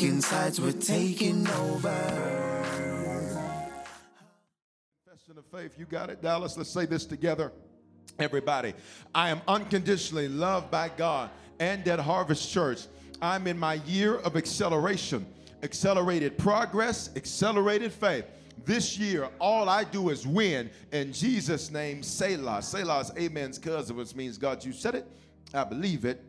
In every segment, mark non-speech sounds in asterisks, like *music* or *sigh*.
taking sides, we're taking over. Confession of faith, you got it, Dallas. Let's say this together. Everybody, I am unconditionally loved by God and at Harvest Church. I'm in my year of acceleration, accelerated progress, accelerated faith. This year, all I do is win. In Jesus' name, Selah. Selah amen's cousin, which means, God, you said it, I believe it,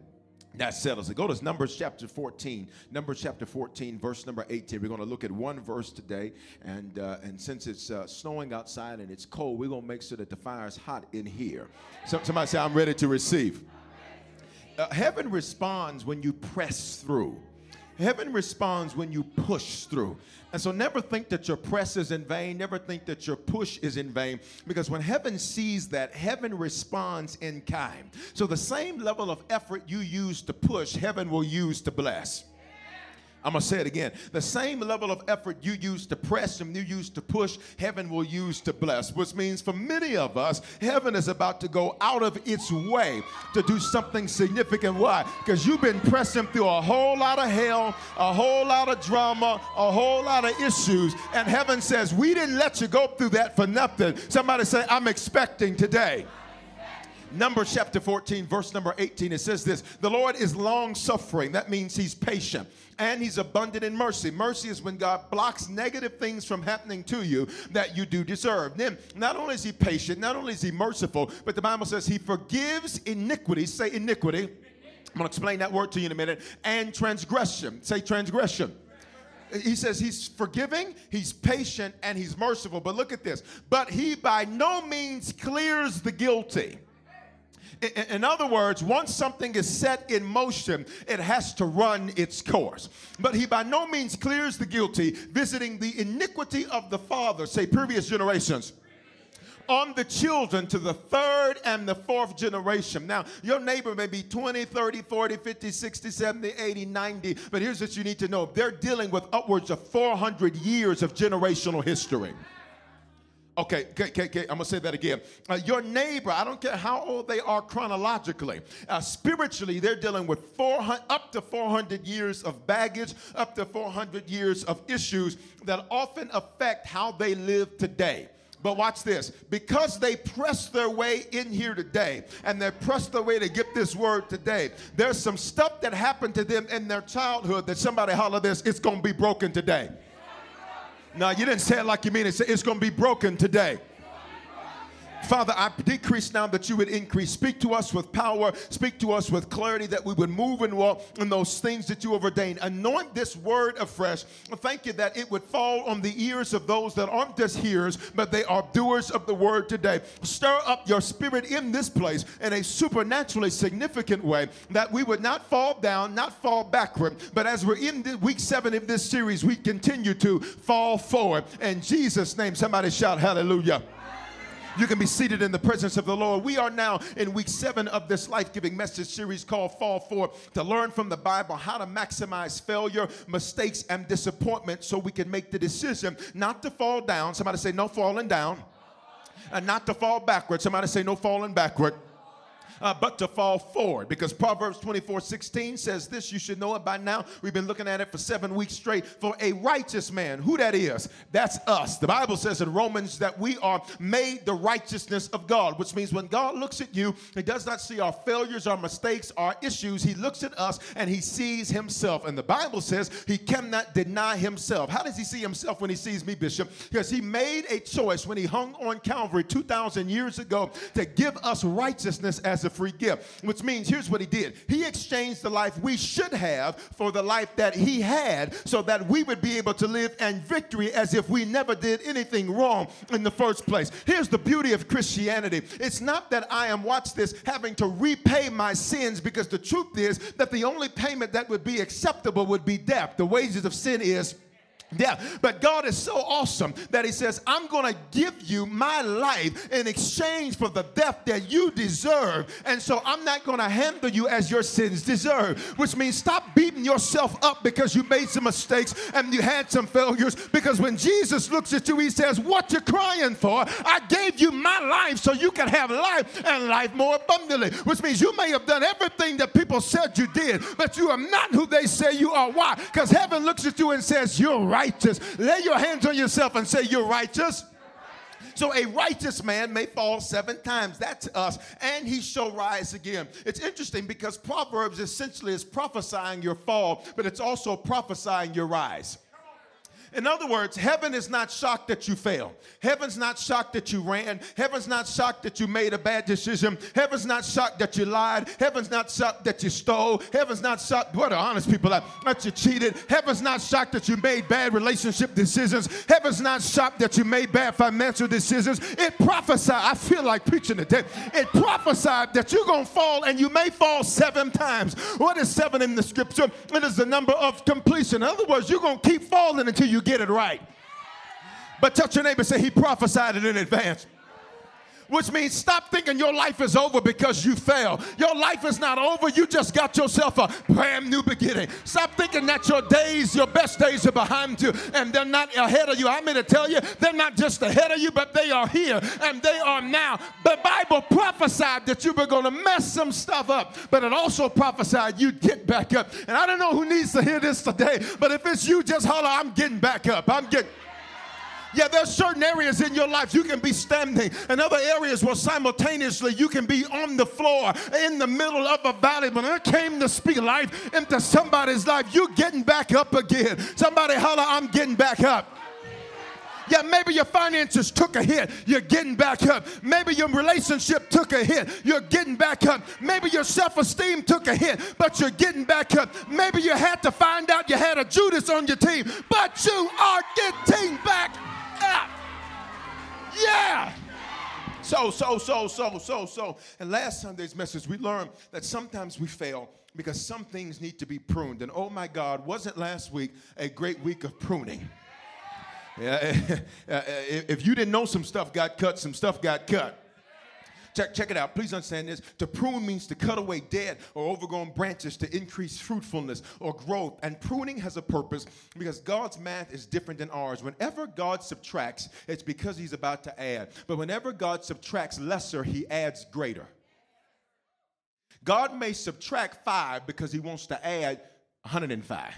that settles it. Go to Numbers chapter 14. Numbers chapter 14, verse number 18. We're going to look at one verse today. And, uh, and since it's uh, snowing outside and it's cold, we're going to make sure that the fire is hot in here. So, somebody say, I'm ready to receive. Uh, heaven responds when you press through. Heaven responds when you push through. And so never think that your press is in vain. Never think that your push is in vain. Because when heaven sees that, heaven responds in kind. So the same level of effort you use to push, heaven will use to bless. I'm going to say it again. The same level of effort you use to press and you use to push, heaven will use to bless. Which means for many of us, heaven is about to go out of its way to do something significant. Why? Because you've been pressing through a whole lot of hell, a whole lot of drama, a whole lot of issues. And heaven says, We didn't let you go through that for nothing. Somebody say, I'm expecting today. Numbers chapter 14, verse number 18, it says this The Lord is long suffering. That means he's patient and he's abundant in mercy. Mercy is when God blocks negative things from happening to you that you do deserve. Then, not only is he patient, not only is he merciful, but the Bible says he forgives iniquity. Say iniquity. I'm going to explain that word to you in a minute. And transgression. Say transgression he says he's forgiving, he's patient, and he's merciful. But look at this. But he by no means clears the guilty. In other words, once something is set in motion, it has to run its course. But he by no means clears the guilty, visiting the iniquity of the father, say previous generations on the children to the third and the fourth generation. Now, your neighbor may be 20, 30, 40, 50, 60, 70, 80, 90, but here's what you need to know they're dealing with upwards of 400 years of generational history. Okay, okay, okay, okay, I'm gonna say that again. Uh, your neighbor, I don't care how old they are chronologically, uh, spiritually, they're dealing with 400, up to 400 years of baggage, up to 400 years of issues that often affect how they live today. But watch this because they pressed their way in here today and they pressed their way to get this word today, there's some stuff that happened to them in their childhood that somebody holler this, it's gonna be broken today. No, you didn't say it like you mean it. It's going to be broken today. Father, I decrease now that you would increase. Speak to us with power. Speak to us with clarity that we would move and walk in those things that you have ordained. Anoint this word afresh. Thank you that it would fall on the ears of those that aren't just hearers, but they are doers of the word today. Stir up your spirit in this place in a supernaturally significant way that we would not fall down, not fall backward, but as we're in the week seven of this series, we continue to fall forward. In Jesus' name, somebody shout hallelujah. You can be seated in the presence of the Lord. We are now in week seven of this life giving message series called Fall Forward to learn from the Bible how to maximize failure, mistakes, and disappointment so we can make the decision not to fall down. Somebody say, No falling down. And not to fall backward. Somebody say, No falling backward uh, but to fall forward. Because Proverbs 24 16 says this, you should know it by now. We've been looking at it for seven weeks straight. For a righteous man, who that is, that's us. The Bible says in Romans that we are made the righteousness of God, which means when God looks at you, he does not see our failures, our mistakes, our issues. He looks at us and he sees himself. And the Bible says he cannot deny himself. How does he see himself when he sees me, Bishop? Because he made a choice when he hung on Calvary 2,000 years ago to give us righteousness as a free gift, which means here's what he did He exchanged the life we should have for the life that he had so that we would be able to live in victory as if we never did anything wrong in the first place. Here's the beauty of Christianity it's not that I am, watch this, having to repay my sins because the truth is that the only payment that would be acceptable would be death. The wages of sin is yeah, but God is so awesome that He says, I'm going to give you my life in exchange for the death that you deserve. And so I'm not going to handle you as your sins deserve, which means stop beating yourself up because you made some mistakes and you had some failures. Because when Jesus looks at you, He says, What you're crying for? I gave you my life so you can have life and life more abundantly, which means you may have done everything that people said you did, but you are not who they say you are. Why? Because heaven looks at you and says, You're right righteous. Lay your hands on yourself and say, You're righteous. So a righteous man may fall seven times. That's us. And he shall rise again. It's interesting because Proverbs essentially is prophesying your fall, but it's also prophesying your rise. In other words, heaven is not shocked that you failed. Heaven's not shocked that you ran. Heaven's not shocked that you made a bad decision. Heaven's not shocked that you lied. Heaven's not shocked that you stole. Heaven's not shocked, what are honest people are, that you cheated. Heaven's not shocked that you made bad relationship decisions. Heaven's not shocked that you made bad financial decisions. It prophesied, I feel like preaching today. It prophesied that you're going to fall and you may fall seven times. What is seven in the scripture? It is the number of completion. In other words, you're going to keep falling until you get it right. But touch your neighbor say, He prophesied it in advance which means stop thinking your life is over because you fell. Your life is not over. You just got yourself a brand new beginning. Stop thinking that your days, your best days are behind you and they're not ahead of you. I'm here to tell you, they're not just ahead of you, but they are here and they are now. The Bible prophesied that you were going to mess some stuff up, but it also prophesied you'd get back up. And I don't know who needs to hear this today, but if it's you, just holler, I'm getting back up. I'm getting. Yeah, there's certain areas in your life you can be standing, and other areas where simultaneously you can be on the floor in the middle of a valley. When I came to speak life into somebody's life, you're getting back up again. Somebody holler, I'm getting back up. Yeah, maybe your finances took a hit. You're getting back up. Maybe your relationship took a hit. You're getting back up. Maybe your self esteem took a hit, but you're getting back up. Maybe you had to find out you had a Judas on your team, but you are getting back yeah. So, so, so, so, so, so. And last Sunday's message, we learned that sometimes we fail because some things need to be pruned. And oh my God, wasn't last week a great week of pruning? Yeah, *laughs* if you didn't know some stuff got cut, some stuff got cut. Check, check it out. Please understand this. To prune means to cut away dead or overgrown branches to increase fruitfulness or growth. And pruning has a purpose because God's math is different than ours. Whenever God subtracts, it's because he's about to add. But whenever God subtracts lesser, he adds greater. God may subtract five because he wants to add 105.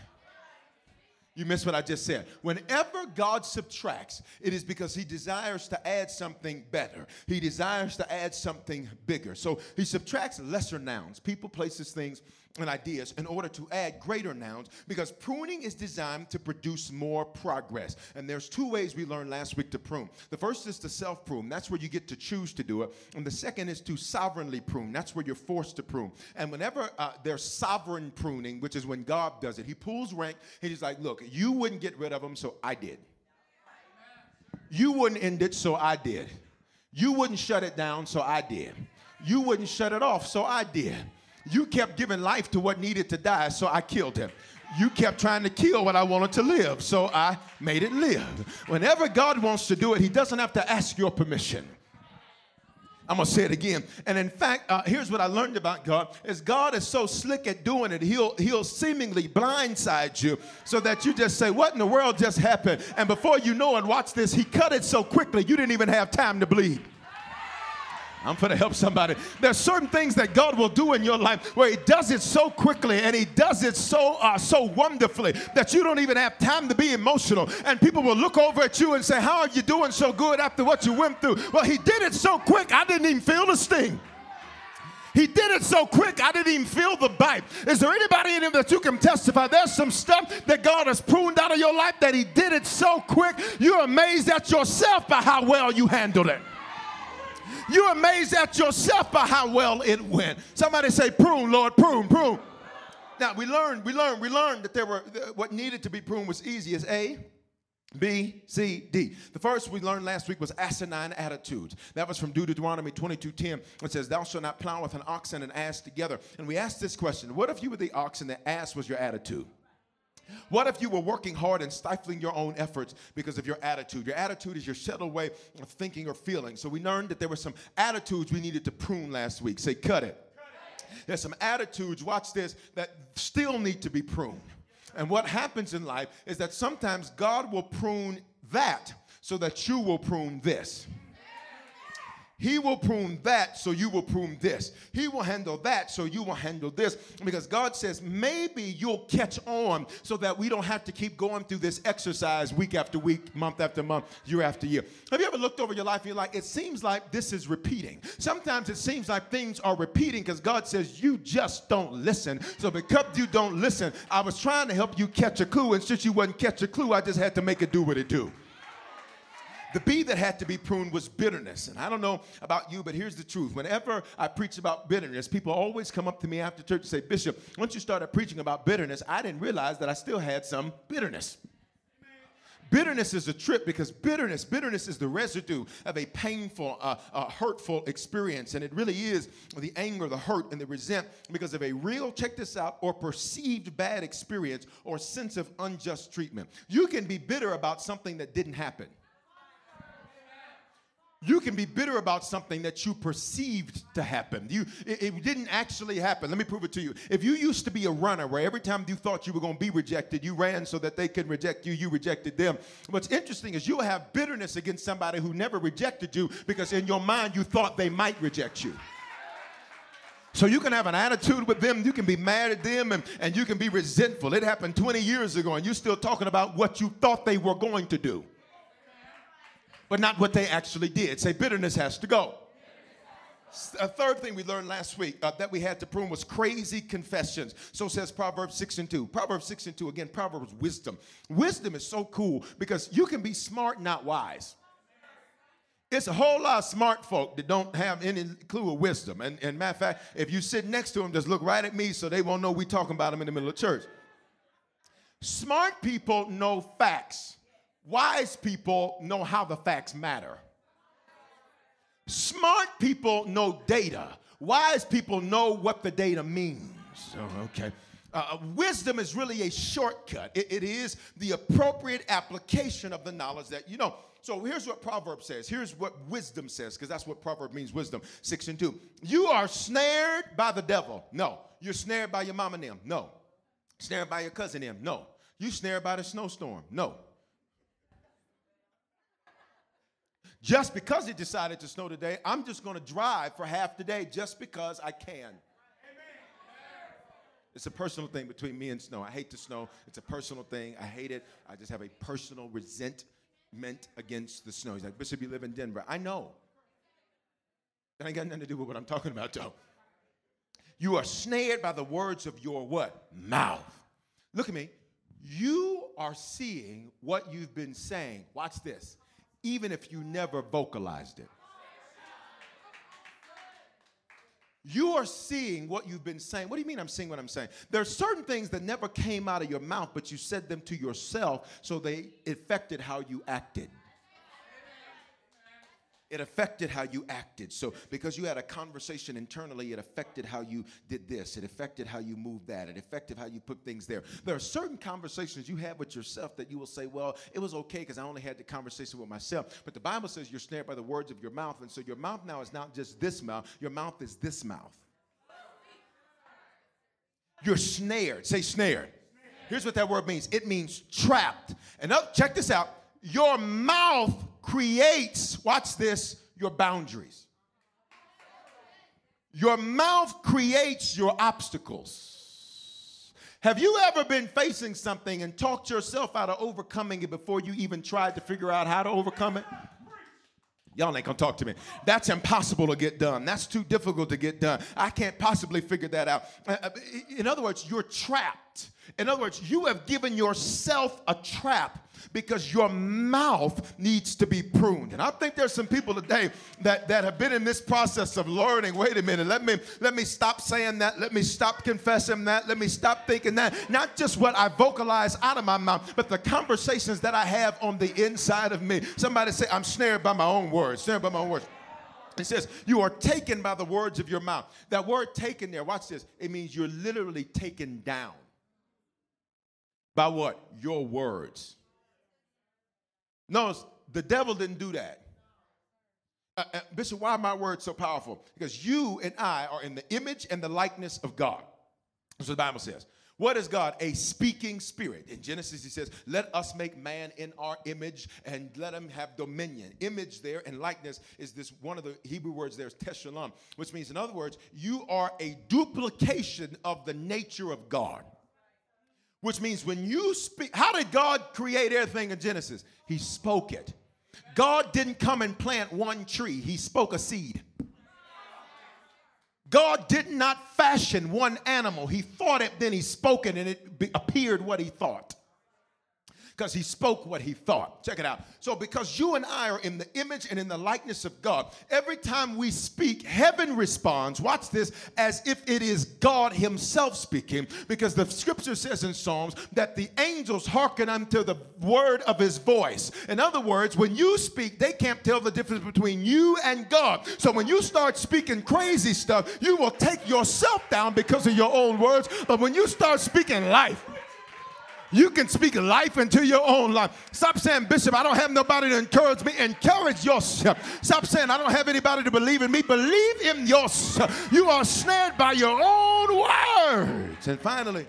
You missed what I just said. Whenever God subtracts, it is because he desires to add something better. He desires to add something bigger. So he subtracts lesser nouns, people, places, things and ideas in order to add greater nouns because pruning is designed to produce more progress. And there's two ways we learned last week to prune. The first is to self prune, that's where you get to choose to do it. And the second is to sovereignly prune, that's where you're forced to prune. And whenever uh, there's sovereign pruning, which is when God does it, He pulls rank He's like, Look, you wouldn't get rid of them, so I did. You wouldn't end it, so I did. You wouldn't shut it down, so I did. You wouldn't shut it off, so I did. You kept giving life to what needed to die, so I killed him. You kept trying to kill what I wanted to live, so I made it live. Whenever God wants to do it, He doesn't have to ask your permission. I'm gonna say it again. And in fact, uh, here's what I learned about God: is God is so slick at doing it, He'll He'll seemingly blindside you so that you just say, "What in the world just happened?" And before you know it, watch this. He cut it so quickly you didn't even have time to bleed. I'm going to help somebody. There's certain things that God will do in your life where He does it so quickly and He does it so uh, so wonderfully that you don't even have time to be emotional. And people will look over at you and say, "How are you doing so good after what you went through?" Well, He did it so quick, I didn't even feel the sting. He did it so quick, I didn't even feel the bite. Is there anybody in here that you can testify? There's some stuff that God has pruned out of your life that He did it so quick, you're amazed at yourself by how well you handled it. You're amazed at yourself by how well it went. Somebody say, prune, Lord, prune, prune. Now we learned, we learned, we learned that there were what needed to be pruned was easy as A, B, C, D. The first we learned last week was asinine attitudes. That was from Deuteronomy 22:10. It says, Thou shalt not plow with an ox and an ass together. And we asked this question: What if you were the ox and the ass was your attitude? What if you were working hard and stifling your own efforts because of your attitude? Your attitude is your settled way of thinking or feeling. So we learned that there were some attitudes we needed to prune last week. Say, cut it. There's some attitudes, watch this, that still need to be pruned. And what happens in life is that sometimes God will prune that so that you will prune this. He will prune that, so you will prune this. He will handle that, so you will handle this. Because God says, maybe you'll catch on so that we don't have to keep going through this exercise week after week, month after month, year after year. Have you ever looked over your life and you're like, it seems like this is repeating? Sometimes it seems like things are repeating because God says, you just don't listen. So because you don't listen, I was trying to help you catch a clue, and since you wouldn't catch a clue, I just had to make it do what it do. The B that had to be pruned was bitterness. And I don't know about you, but here's the truth. Whenever I preach about bitterness, people always come up to me after church and say, Bishop, once you started preaching about bitterness, I didn't realize that I still had some bitterness. Bitterness is a trip because bitterness, bitterness is the residue of a painful, uh, uh, hurtful experience. And it really is the anger, the hurt, and the resent because of a real, check this out, or perceived bad experience or sense of unjust treatment. You can be bitter about something that didn't happen. You can be bitter about something that you perceived to happen. You, it, it, didn't actually happen. Let me prove it to you. If you used to be a runner where every time you thought you were going to be rejected, you ran so that they could reject you, you rejected them. What's interesting is you'll have bitterness against somebody who never rejected you because in your mind you thought they might reject you. So you can have an attitude with them, you can be mad at them, and, and you can be resentful. It happened 20 years ago, and you're still talking about what you thought they were going to do but not what they actually did. Say, bitterness has to go. A third thing we learned last week uh, that we had to prune was crazy confessions. So says Proverbs 6 and 2. Proverbs 6 and 2, again, Proverbs wisdom. Wisdom is so cool because you can be smart, not wise. It's a whole lot of smart folk that don't have any clue of wisdom. And, and matter of fact, if you sit next to them, just look right at me so they won't know we talking about them in the middle of church. Smart people know facts. Wise people know how the facts matter. Smart people know data. Wise people know what the data means. Oh, okay. Uh, uh, wisdom is really a shortcut. It, it is the appropriate application of the knowledge that you know. So here's what Proverb says. Here's what wisdom says, because that's what Proverb means wisdom. Six and two. You are snared by the devil. No. You're snared by your mom and them. No. Snared by your cousin them. No. You snared by the snowstorm. No. Just because it decided to snow today, I'm just going to drive for half the day just because I can. It's a personal thing between me and snow. I hate the snow. It's a personal thing. I hate it. I just have a personal resentment against the snow. He's like, Bishop, you live in Denver. I know. That ain't got nothing to do with what I'm talking about, though. You are snared by the words of your what? Mouth. Look at me. You are seeing what you've been saying. Watch this even if you never vocalized it. You are seeing what you've been saying. What do you mean I'm seeing what I'm saying? There are certain things that never came out of your mouth, but you said them to yourself, so they affected how you acted. It affected how you acted. So, because you had a conversation internally, it affected how you did this. It affected how you moved that. It affected how you put things there. There are certain conversations you have with yourself that you will say, Well, it was okay because I only had the conversation with myself. But the Bible says you're snared by the words of your mouth. And so your mouth now is not just this mouth, your mouth is this mouth. You're snared. Say snared. Here's what that word means it means trapped. And up, check this out your mouth creates, watch this, your boundaries. Your mouth creates your obstacles. Have you ever been facing something and talked yourself out of overcoming it before you even tried to figure out how to overcome it? Y'all ain't gonna talk to me. That's impossible to get done. That's too difficult to get done. I can't possibly figure that out. Uh, uh, in other words, you're trapped. In other words, you have given yourself a trap because your mouth needs to be pruned. And I think there's some people today that, that have been in this process of learning. Wait a minute, let me let me stop saying that. Let me stop confessing that. Let me stop thinking that. Not just what I vocalize out of my mouth, but the conversations that I have on the inside of me. Somebody say, I'm snared by my own words, snared by my own words. It says, You are taken by the words of your mouth. That word taken there, watch this. It means you're literally taken down. By what? Your words. No, the devil didn't do that. Uh, uh, Bishop, why are my words so powerful? Because you and I are in the image and the likeness of God. That's what the Bible says. What is God? A speaking spirit. In Genesis, he says, Let us make man in our image and let him have dominion. Image there and likeness is this one of the Hebrew words there is tselem, which means, in other words, you are a duplication of the nature of God which means when you speak, how did God create everything in Genesis? He spoke it. God didn't come and plant one tree, He spoke a seed. God did not fashion one animal. He thought it, then He spoke it, and it appeared what He thought because he spoke what he thought. Check it out. So, because you and I are in the image and in the likeness of God, every time we speak, heaven responds, watch this, as if it is God himself speaking, because the scripture says in Psalms that the angels hearken unto the word of his voice. In other words, when you speak, they can't tell the difference between you and God. So, when you start speaking crazy stuff, you will take yourself down because of your own words. But when you start speaking life, you can speak life into your own life. Stop saying, Bishop, I don't have nobody to encourage me. Encourage yourself. Stop saying, I don't have anybody to believe in me. Believe in yourself. You are snared by your own words. And finally,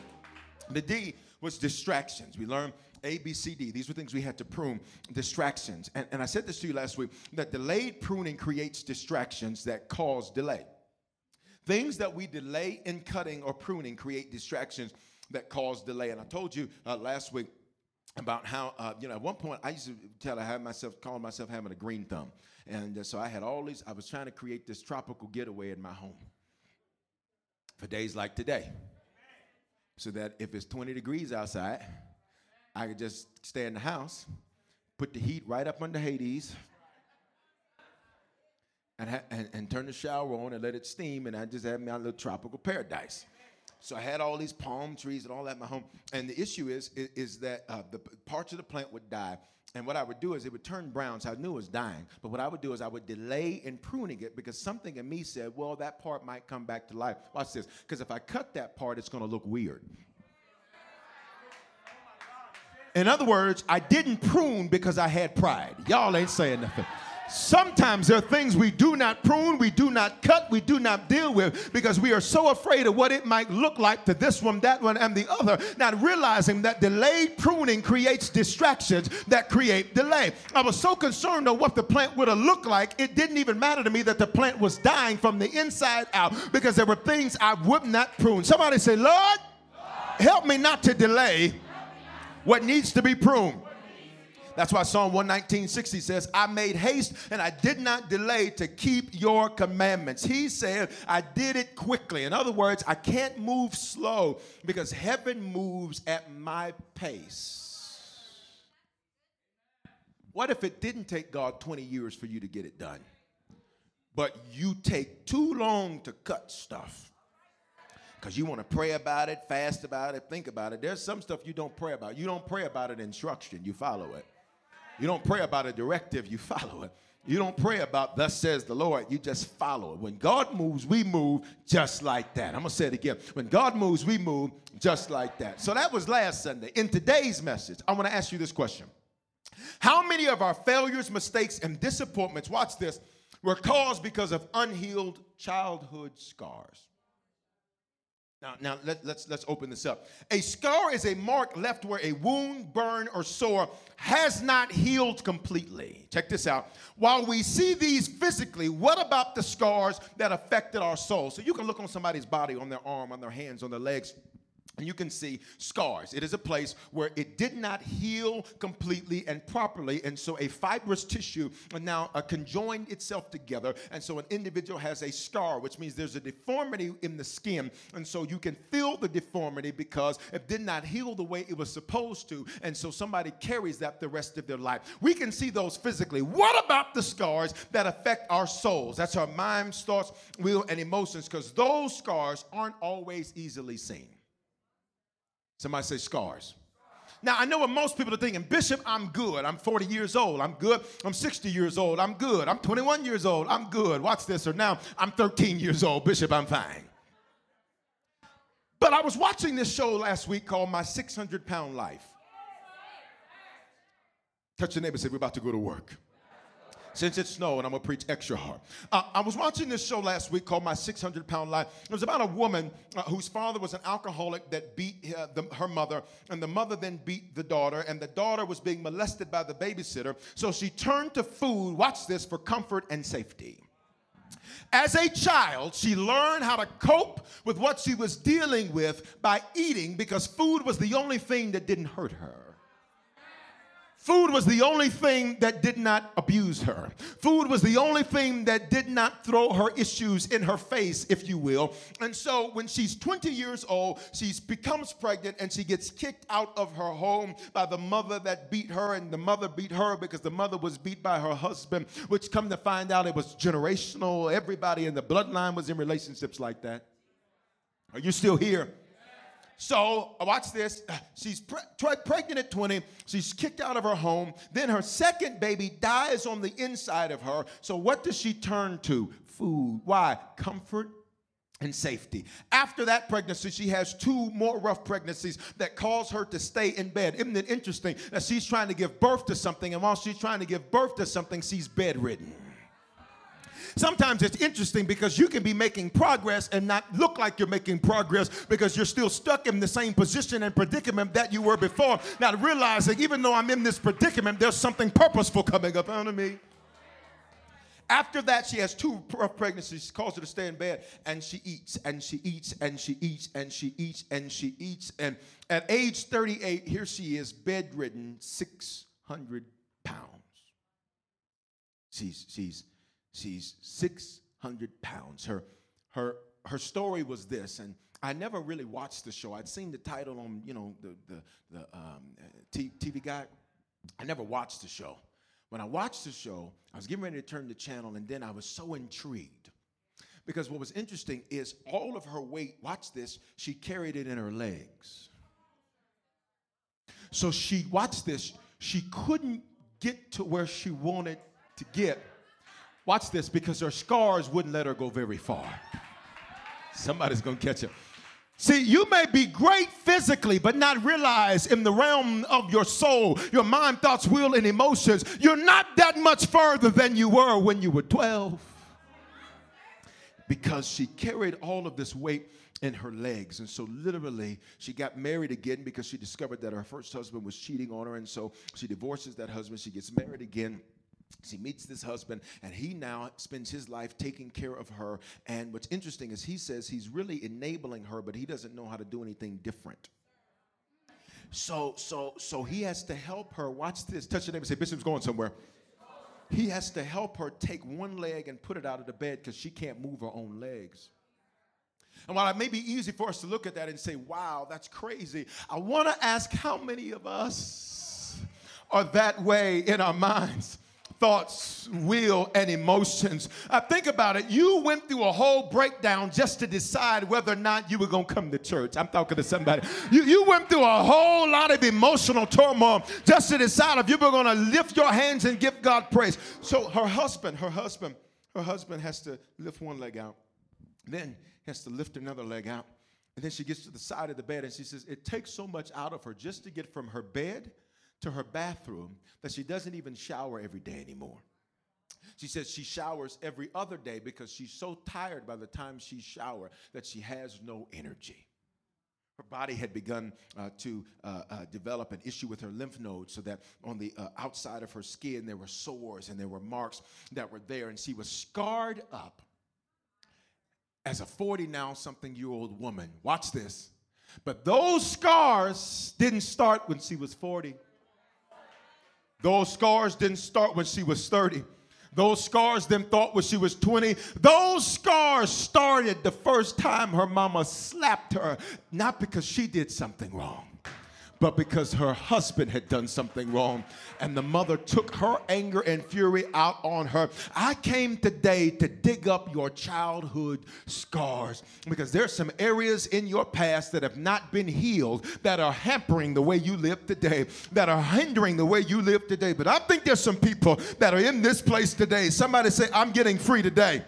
the D was distractions. We learned a, B, C, D. These were things we had to prune distractions. And, and I said this to you last week that delayed pruning creates distractions that cause delay. Things that we delay in cutting or pruning create distractions that caused delay. And I told you uh, last week about how uh, you know at one point I used to tell I had myself calling myself having a green thumb, and uh, so I had all these. I was trying to create this tropical getaway in my home for days like today, so that if it's 20 degrees outside, I could just stay in the house, put the heat right up under Hades. And, ha- and, and turn the shower on and let it steam, and I just have my little tropical paradise. So I had all these palm trees and all that in my home. And the issue is, is, is that uh, the parts of the plant would die. And what I would do is it would turn brown, so I knew it was dying. But what I would do is I would delay in pruning it because something in me said, well, that part might come back to life. Watch this. Because if I cut that part, it's going to look weird. In other words, I didn't prune because I had pride. Y'all ain't saying nothing. Sometimes there are things we do not prune, we do not cut, we do not deal with because we are so afraid of what it might look like to this one, that one, and the other, not realizing that delayed pruning creates distractions that create delay. I was so concerned of what the plant would have looked like, it didn't even matter to me that the plant was dying from the inside out because there were things I would not prune. Somebody say, Lord, help me not to delay what needs to be pruned. That's why Psalm 119, 60 says, I made haste and I did not delay to keep your commandments. He said, I did it quickly. In other words, I can't move slow because heaven moves at my pace. What if it didn't take God 20 years for you to get it done? But you take too long to cut stuff because you want to pray about it, fast about it, think about it. There's some stuff you don't pray about. You don't pray about an instruction, you follow it. You don't pray about a directive, you follow it. You don't pray about thus says the Lord. You just follow it. When God moves, we move just like that. I'm going to say it again. When God moves, we move just like that. So that was last Sunday. In today's message, I want to ask you this question How many of our failures, mistakes, and disappointments, watch this, were caused because of unhealed childhood scars? Now, now let, let's, let's open this up. A scar is a mark left where a wound, burn, or sore has not healed completely. Check this out. While we see these physically, what about the scars that affected our soul? So you can look on somebody's body, on their arm, on their hands, on their legs and you can see scars. It is a place where it did not heal completely and properly. And so a fibrous tissue now uh, conjoined itself together. And so an individual has a scar, which means there's a deformity in the skin. And so you can feel the deformity because it did not heal the way it was supposed to. And so somebody carries that the rest of their life. We can see those physically. What about the scars that affect our souls? That's our minds, thoughts, will, and emotions, because those scars aren't always easily seen. Somebody say scars. Now, I know what most people are thinking Bishop, I'm good. I'm 40 years old. I'm good. I'm 60 years old. I'm good. I'm 21 years old. I'm good. Watch this. Or now I'm 13 years old. Bishop, I'm fine. But I was watching this show last week called My 600 Pound Life. Touch your neighbor say, We're about to go to work since it's snow and I'm gonna preach extra hard. Uh, I was watching this show last week called My 600 Pound Life. It was about a woman uh, whose father was an alcoholic that beat uh, the, her mother, and the mother then beat the daughter, and the daughter was being molested by the babysitter. So she turned to food, watch this, for comfort and safety. As a child, she learned how to cope with what she was dealing with by eating because food was the only thing that didn't hurt her. Food was the only thing that did not abuse her. Food was the only thing that did not throw her issues in her face, if you will. And so when she's 20 years old, she becomes pregnant and she gets kicked out of her home by the mother that beat her, and the mother beat her because the mother was beat by her husband, which come to find out it was generational. Everybody in the bloodline was in relationships like that. Are you still here? So, watch this. *sighs* She's pre- pregnant at 20. She's kicked out of her home. Then her second baby dies on the inside of her. So, what does she turn to? Food. Why? Comfort and safety. After that pregnancy, she has two more rough pregnancies that cause her to stay in bed. Isn't it interesting that she's trying to give birth to something, and while she's trying to give birth to something, she's bedridden? Sometimes it's interesting because you can be making progress and not look like you're making progress because you're still stuck in the same position and predicament that you were before. Not realizing, even though I'm in this predicament, there's something purposeful coming up under me. After that, she has two pregnancies. She calls her to stay in bed, and she eats, and she eats, and she eats, and she eats, and she eats. And at age 38, here she is, bedridden, 600 pounds. She's, she's She's 600 pounds. Her, her, her story was this, and I never really watched the show. I'd seen the title on, you know, the, the, the um, TV guide. I never watched the show. When I watched the show, I was getting ready to turn the channel, and then I was so intrigued. Because what was interesting is all of her weight, watch this, she carried it in her legs. So she, watched this, she couldn't get to where she wanted to get Watch this because her scars wouldn't let her go very far. Somebody's gonna catch her. See, you may be great physically, but not realize in the realm of your soul, your mind, thoughts, will, and emotions, you're not that much further than you were when you were 12. Because she carried all of this weight in her legs. And so, literally, she got married again because she discovered that her first husband was cheating on her. And so, she divorces that husband. She gets married again. She meets this husband, and he now spends his life taking care of her. And what's interesting is he says he's really enabling her, but he doesn't know how to do anything different. So, so, so he has to help her. Watch this. Touch your neighbor. Say, Bishop's going somewhere. He has to help her take one leg and put it out of the bed because she can't move her own legs. And while it may be easy for us to look at that and say, wow, that's crazy, I want to ask how many of us are that way in our minds? Thoughts, will, and emotions. I think about it. You went through a whole breakdown just to decide whether or not you were going to come to church. I'm talking to somebody. You, you went through a whole lot of emotional turmoil just to decide if you were going to lift your hands and give God praise. So her husband, her husband, her husband has to lift one leg out, then has to lift another leg out. And then she gets to the side of the bed and she says, It takes so much out of her just to get from her bed to her bathroom that she doesn't even shower every day anymore. She says she showers every other day because she's so tired by the time she showers that she has no energy. Her body had begun uh, to uh, uh, develop an issue with her lymph nodes, so that on the uh, outside of her skin there were sores and there were marks that were there, and she was scarred up as a 40 now something year old woman. Watch this. But those scars didn't start when she was 40. Those scars didn't start when she was 30. Those scars then thought when she was 20. Those scars started the first time her mama slapped her, not because she did something wrong but because her husband had done something wrong. And the mother took her anger and fury out on her. I came today to dig up your childhood scars because there's some areas in your past that have not been healed that are hampering the way you live today, that are hindering the way you live today. But I think there's some people that are in this place today. Somebody say, I'm getting free today.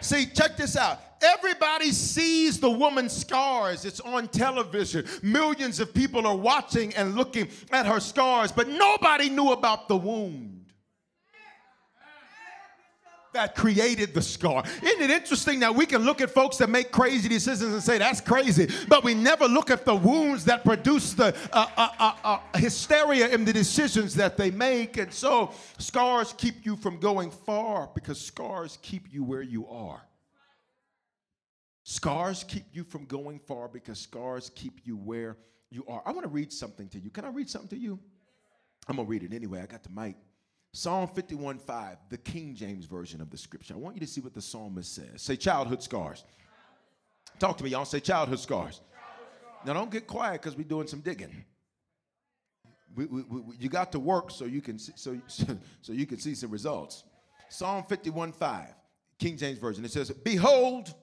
See, check this out. Everybody sees the woman's scars. It's on television. Millions of people are watching and looking at her scars, but nobody knew about the wound that created the scar. Isn't it interesting that we can look at folks that make crazy decisions and say that's crazy, but we never look at the wounds that produce the uh, uh, uh, uh hysteria in the decisions that they make. And so scars keep you from going far because scars keep you where you are. Scars keep you from going far because scars keep you where you are. I want to read something to you. Can I read something to you? I'm going to read it anyway. I got the mic. Psalm 51 5, the King James Version of the scripture. I want you to see what the psalmist says. Say childhood scars. Talk to me, y'all. Say childhood scars. Now, don't get quiet because we're doing some digging. We, we, we, you got to work so you can see, so, *laughs* so you can see some results. Psalm 51 5, King James Version. It says, Behold,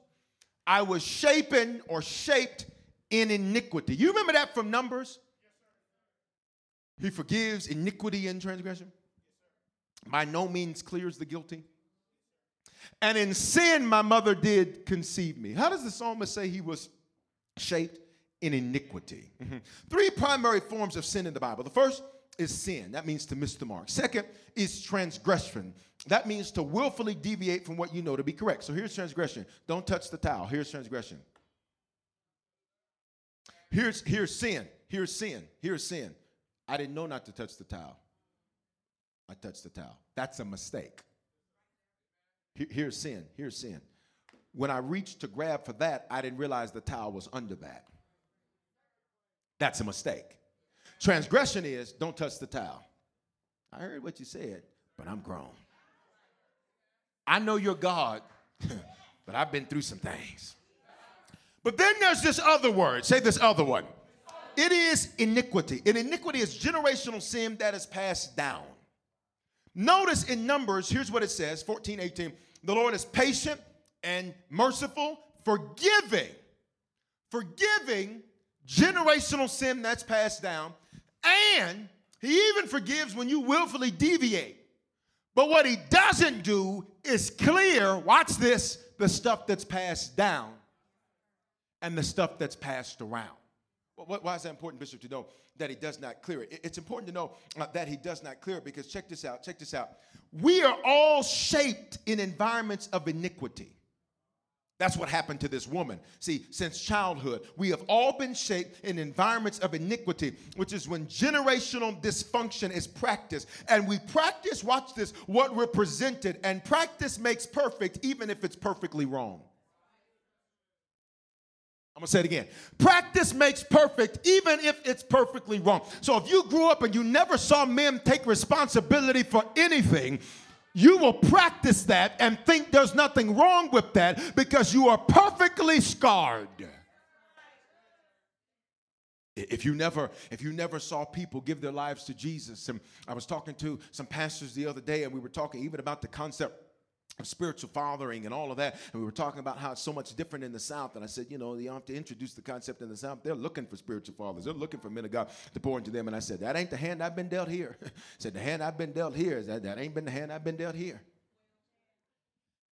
I was shapen or shaped in iniquity. You remember that from Numbers? He forgives iniquity and transgression. By no means clears the guilty. And in sin, my mother did conceive me. How does the psalmist say he was shaped in iniquity? Mm-hmm. Three primary forms of sin in the Bible. The first is sin. That means to miss the mark. Second is transgression. That means to willfully deviate from what you know to be correct. So here's transgression. Don't touch the towel. Here's transgression. Here's, here's sin. Here's sin. Here's sin. I didn't know not to touch the towel. I touched the towel. That's a mistake. here's sin. Here's sin. When I reached to grab for that, I didn't realize the towel was under that. That's a mistake. Transgression is don't touch the towel. I heard what you said, but I'm grown. I know you're God, *laughs* but I've been through some things. But then there's this other word. Say this other one. It is iniquity. And iniquity is generational sin that is passed down. Notice in Numbers, here's what it says 14, 18. The Lord is patient and merciful, forgiving, forgiving generational sin that's passed down, and He even forgives when you willfully deviate. But what He doesn't do is clear, watch this, the stuff that's passed down and the stuff that's passed around. Why is that important, Bishop, to know that he does not clear it? It's important to know uh, that he does not clear it because check this out, check this out. We are all shaped in environments of iniquity. That's what happened to this woman. See, since childhood, we have all been shaped in environments of iniquity, which is when generational dysfunction is practiced. And we practice, watch this, what we're presented. And practice makes perfect, even if it's perfectly wrong. I'm gonna say it again. Practice makes perfect, even if it's perfectly wrong. So if you grew up and you never saw men take responsibility for anything, you will practice that and think there's nothing wrong with that because you are perfectly scarred. If you never, if you never saw people give their lives to Jesus, and I was talking to some pastors the other day, and we were talking even about the concept spiritual fathering and all of that. And we were talking about how it's so much different in the South. And I said, you know, you have to introduce the concept in the South. They're looking for spiritual fathers. They're looking for men of God to pour into them. And I said, that ain't the hand I've been dealt here. I *laughs* said, the hand I've been dealt here is that that ain't been the hand I've been dealt here.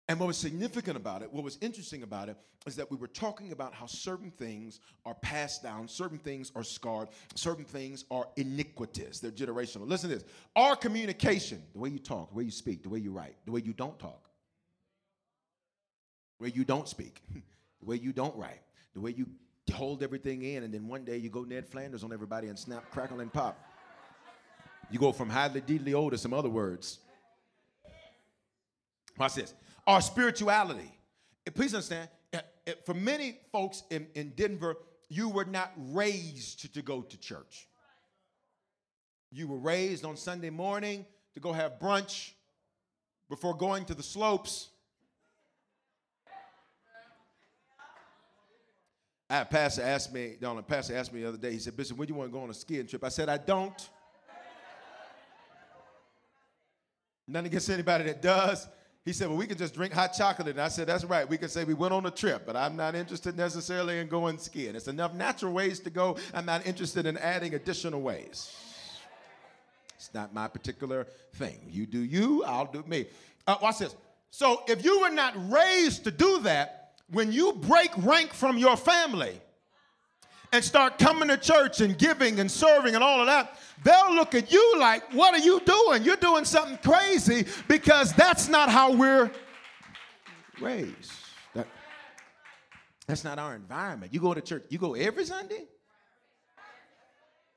And what was significant about it, what was interesting about it, is that we were talking about how certain things are passed down, certain things are scarred, certain things are iniquitous, they're generational. Listen to this our communication, the way you talk, the way you speak, the way you write, the way you don't talk, way you don't speak, *laughs* the way you don't write, the way you hold everything in, and then one day you go Ned Flanders on everybody and snap, crackle, and pop. You go from highly deedly old to some other words. Watch this our spirituality. Please understand, eh, eh, for many folks in, in Denver, you were not raised to go to church. You were raised on Sunday morning to go have brunch before going to the slopes. I pastor asked me, a pastor asked me the other day, he said, Bishop, when do you want to go on a skiing trip? I said, I don't. Nothing against anybody that does. He said, Well, we can just drink hot chocolate. And I said, That's right. We can say we went on a trip, but I'm not interested necessarily in going skiing. It's enough natural ways to go. I'm not interested in adding additional ways. It's not my particular thing. You do you, I'll do me. Uh, watch this. So if you were not raised to do that, when you break rank from your family, and start coming to church and giving and serving and all of that, they'll look at you like, What are you doing? You're doing something crazy because that's not how we're raised. That, that's not our environment. You go to church, you go every Sunday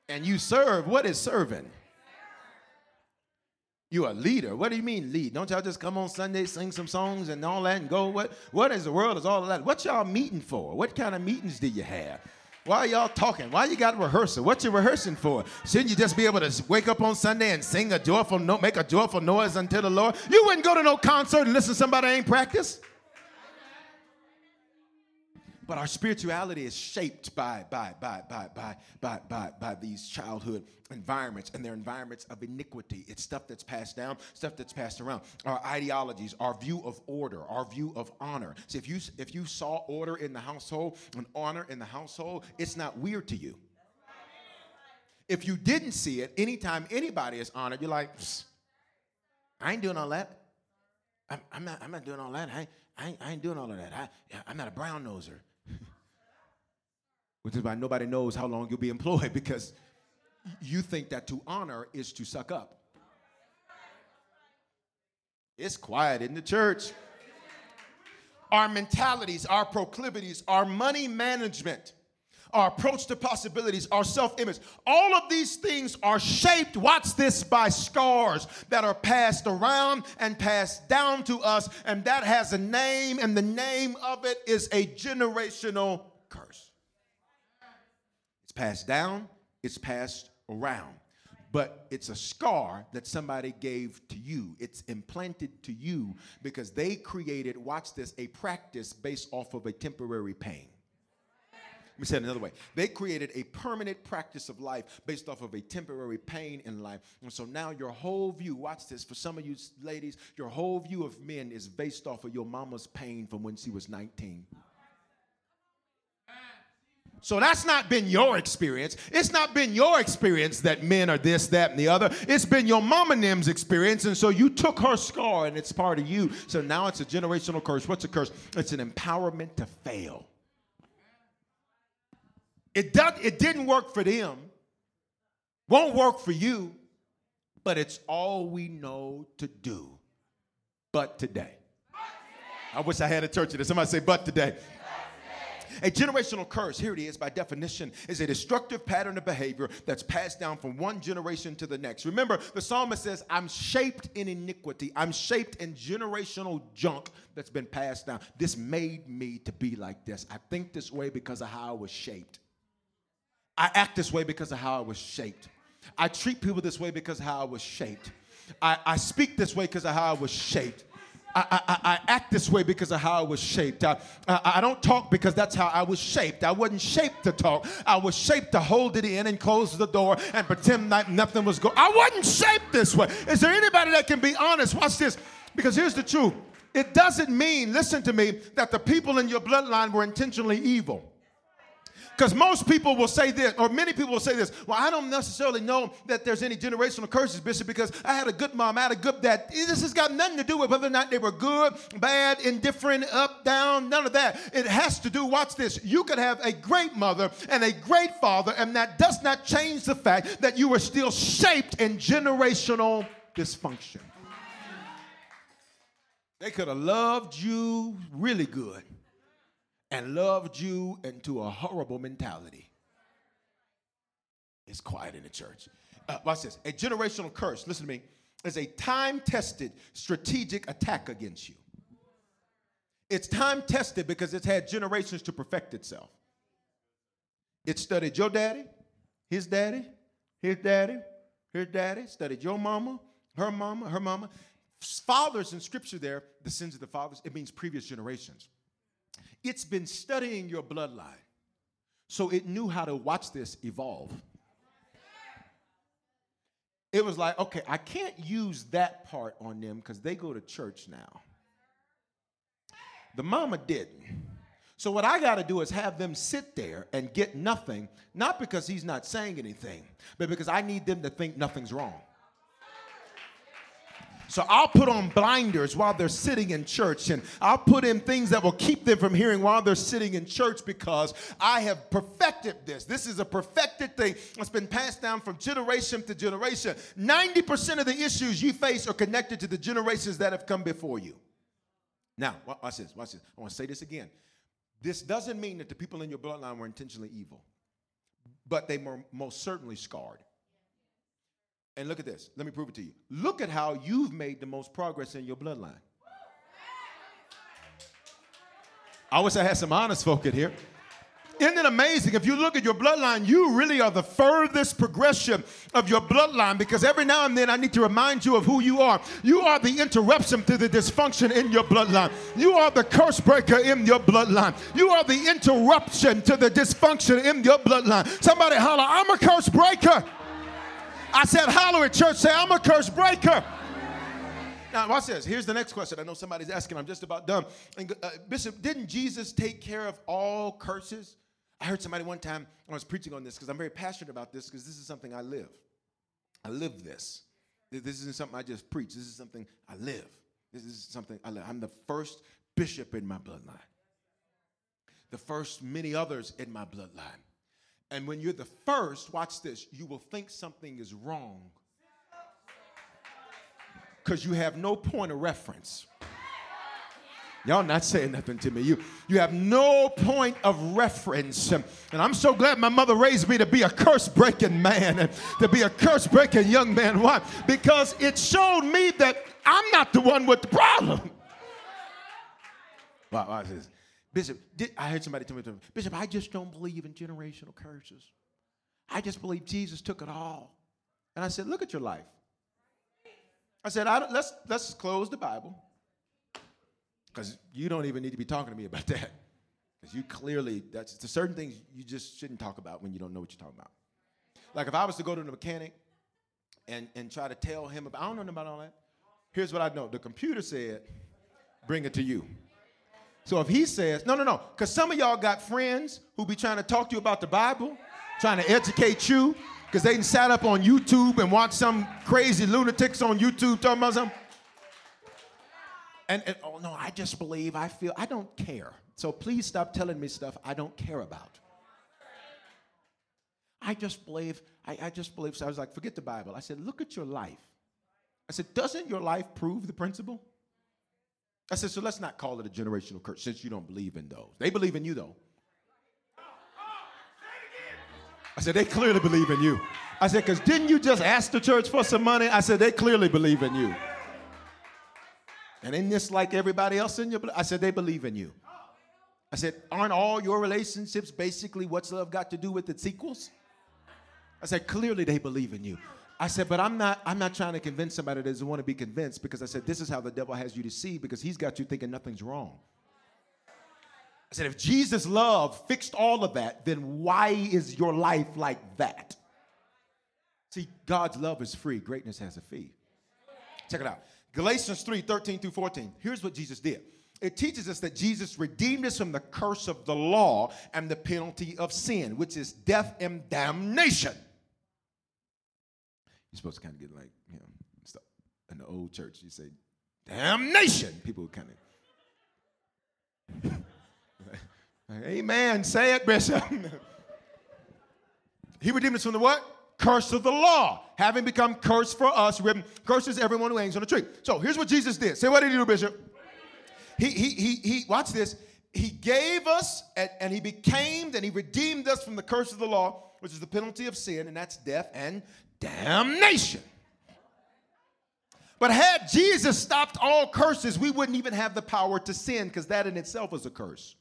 and you serve. What is serving? You're a leader. What do you mean lead? Don't y'all just come on Sunday, sing some songs and all that and go? What, what is the world is all of that? What y'all meeting for? What kind of meetings do you have? Why y'all talking? Why you got rehearsal? What you rehearsing for? Shouldn't you just be able to wake up on Sunday and sing a joyful make a joyful noise unto the Lord? You wouldn't go to no concert and listen to somebody ain't practice. But our spirituality is shaped by, by, by, by, by, by, by, by these childhood environments and their environments of iniquity. It's stuff that's passed down, stuff that's passed around. Our ideologies, our view of order, our view of honor. See, if you if you saw order in the household and honor in the household, it's not weird to you. If you didn't see it, anytime anybody is honored, you're like, I ain't doing all that. I'm, I'm, not, I'm not doing all that. I, I, ain't, I ain't doing all of that. I, I'm not a brown noser which is why nobody knows how long you'll be employed *laughs* because you think that to honor is to suck up. It's quiet in the church. Our mentalities, our proclivities, our money management, our approach to possibilities, our self image, all of these things are shaped, watch this, by scars that are passed around and passed down to us. And that has a name, and the name of it is a generational curse. It's passed down, it's passed around. But it's a scar that somebody gave to you. It's implanted to you because they created, watch this, a practice based off of a temporary pain. Let me say it another way. They created a permanent practice of life based off of a temporary pain in life. And so now your whole view, watch this, for some of you ladies, your whole view of men is based off of your mama's pain from when she was 19. So that's not been your experience. It's not been your experience that men are this, that, and the other. It's been your mama Nim's experience. And so you took her scar and it's part of you. So now it's a generational curse. What's a curse? It's an empowerment to fail. It, does, it didn't work for them, won't work for you, but it's all we know to do. But today. I wish I had a church today. Somebody say, but today. A generational curse, here it is by definition, is a destructive pattern of behavior that's passed down from one generation to the next. Remember, the psalmist says, I'm shaped in iniquity, I'm shaped in generational junk that's been passed down. This made me to be like this. I think this way because of how I was shaped. I act this way because of how I was shaped. I treat people this way because of how I was shaped. I, I speak this way because of how I was shaped. I, I, I, act this way because of how I was shaped. I, I, I, don't talk because that's how I was shaped. I wasn't shaped to talk. I was shaped to hold it in and close the door and pretend like nothing was going. I wasn't shaped this way. Is there anybody that can be honest? Watch this. Because here's the truth. It doesn't mean, listen to me, that the people in your bloodline were intentionally evil. Because most people will say this, or many people will say this, well, I don't necessarily know that there's any generational curses, Bishop, because I had a good mom, I had a good dad. This has got nothing to do with whether or not they were good, bad, indifferent, up, down, none of that. It has to do, watch this, you could have a great mother and a great father, and that does not change the fact that you were still shaped in generational dysfunction. They could have loved you really good and loved you into a horrible mentality. It's quiet in the church. Uh, watch this. A generational curse, listen to me, is a time tested strategic attack against you. It's time tested because it's had generations to perfect itself. It studied your daddy, his daddy, his daddy, his daddy, studied your mama, her mama, her mama. Fathers in scripture there, the sins of the fathers, it means previous generations. It's been studying your bloodline. So it knew how to watch this evolve. It was like, okay, I can't use that part on them because they go to church now. The mama didn't. So what I got to do is have them sit there and get nothing, not because he's not saying anything, but because I need them to think nothing's wrong. So I'll put on blinders while they're sitting in church, and I'll put in things that will keep them from hearing while they're sitting in church because I have perfected this. This is a perfected thing that's been passed down from generation to generation. 90% of the issues you face are connected to the generations that have come before you. Now, watch this, watch this. I want to say this again. This doesn't mean that the people in your bloodline were intentionally evil, but they were most certainly scarred. And look at this. Let me prove it to you. Look at how you've made the most progress in your bloodline. I wish I had some honest folk in here. Isn't it amazing? If you look at your bloodline, you really are the furthest progression of your bloodline because every now and then I need to remind you of who you are. You are the interruption to the dysfunction in your bloodline. You are the curse breaker in your bloodline. You are the interruption to the dysfunction in your bloodline. Somebody holler, I'm a curse breaker. I said, holler at church, say, I'm a curse breaker. Now, watch this. Here's the next question. I know somebody's asking. I'm just about done. And, uh, Bishop, didn't Jesus take care of all curses? I heard somebody one time, I was preaching on this because I'm very passionate about this because this is something I live. I live this. This isn't something I just preach. This is something I live. This is something I live. I'm the first bishop in my bloodline. The first many others in my bloodline. And when you're the first, watch this, you will think something is wrong because you have no point of reference. Y'all not saying nothing to me. You, you have no point of reference. And I'm so glad my mother raised me to be a curse breaking man and to be a curse breaking young man. Why? Because it showed me that I'm not the one with the problem. Wow, watch this. Bishop, did, I heard somebody tell me, Bishop, I just don't believe in generational curses. I just believe Jesus took it all. And I said, look at your life. I said, I let's, let's close the Bible. Because you don't even need to be talking to me about *laughs* that. Because you clearly, that's there's certain things you just shouldn't talk about when you don't know what you're talking about. Like if I was to go to the mechanic and, and try to tell him about, I don't know about all that. Here's what I know. The computer said, bring it to you. So if he says, no, no, no, because some of y'all got friends who be trying to talk to you about the Bible, trying to educate you, because they sat up on YouTube and watched some crazy lunatics on YouTube talking about something. And, and oh no, I just believe, I feel, I don't care. So please stop telling me stuff I don't care about. I just believe, I, I just believe. So I was like, forget the Bible. I said, look at your life. I said, doesn't your life prove the principle? I said, so let's not call it a generational curse since you don't believe in those. They believe in you though. I said, they clearly believe in you. I said, because didn't you just ask the church for some money? I said, they clearly believe in you. And isn't this like everybody else in your I said, they believe in you. I said, aren't all your relationships basically what's love got to do with its equals? I said, clearly they believe in you. I said, but I'm not, I'm not trying to convince somebody that doesn't want to be convinced because I said, this is how the devil has you deceived because he's got you thinking nothing's wrong. I said, if Jesus' love fixed all of that, then why is your life like that? See, God's love is free, greatness has a fee. Check it out. Galatians 3 13 through 14. Here's what Jesus did it teaches us that Jesus redeemed us from the curse of the law and the penalty of sin, which is death and damnation. You're supposed to kind of get like, you know, stuff. in the old church, you say, damnation. People would kind of, *laughs* amen, say it, Bishop. *laughs* he redeemed us from the what? Curse of the law, having become cursed for us, written, curses everyone who hangs on a tree. So here's what Jesus did. Say, what did he do, Bishop? He, he, he, he watch this. He gave us and, and he became and he redeemed us from the curse of the law, which is the penalty of sin, and that's death and damnation. But had Jesus stopped all curses, we wouldn't even have the power to sin because that in itself is a curse.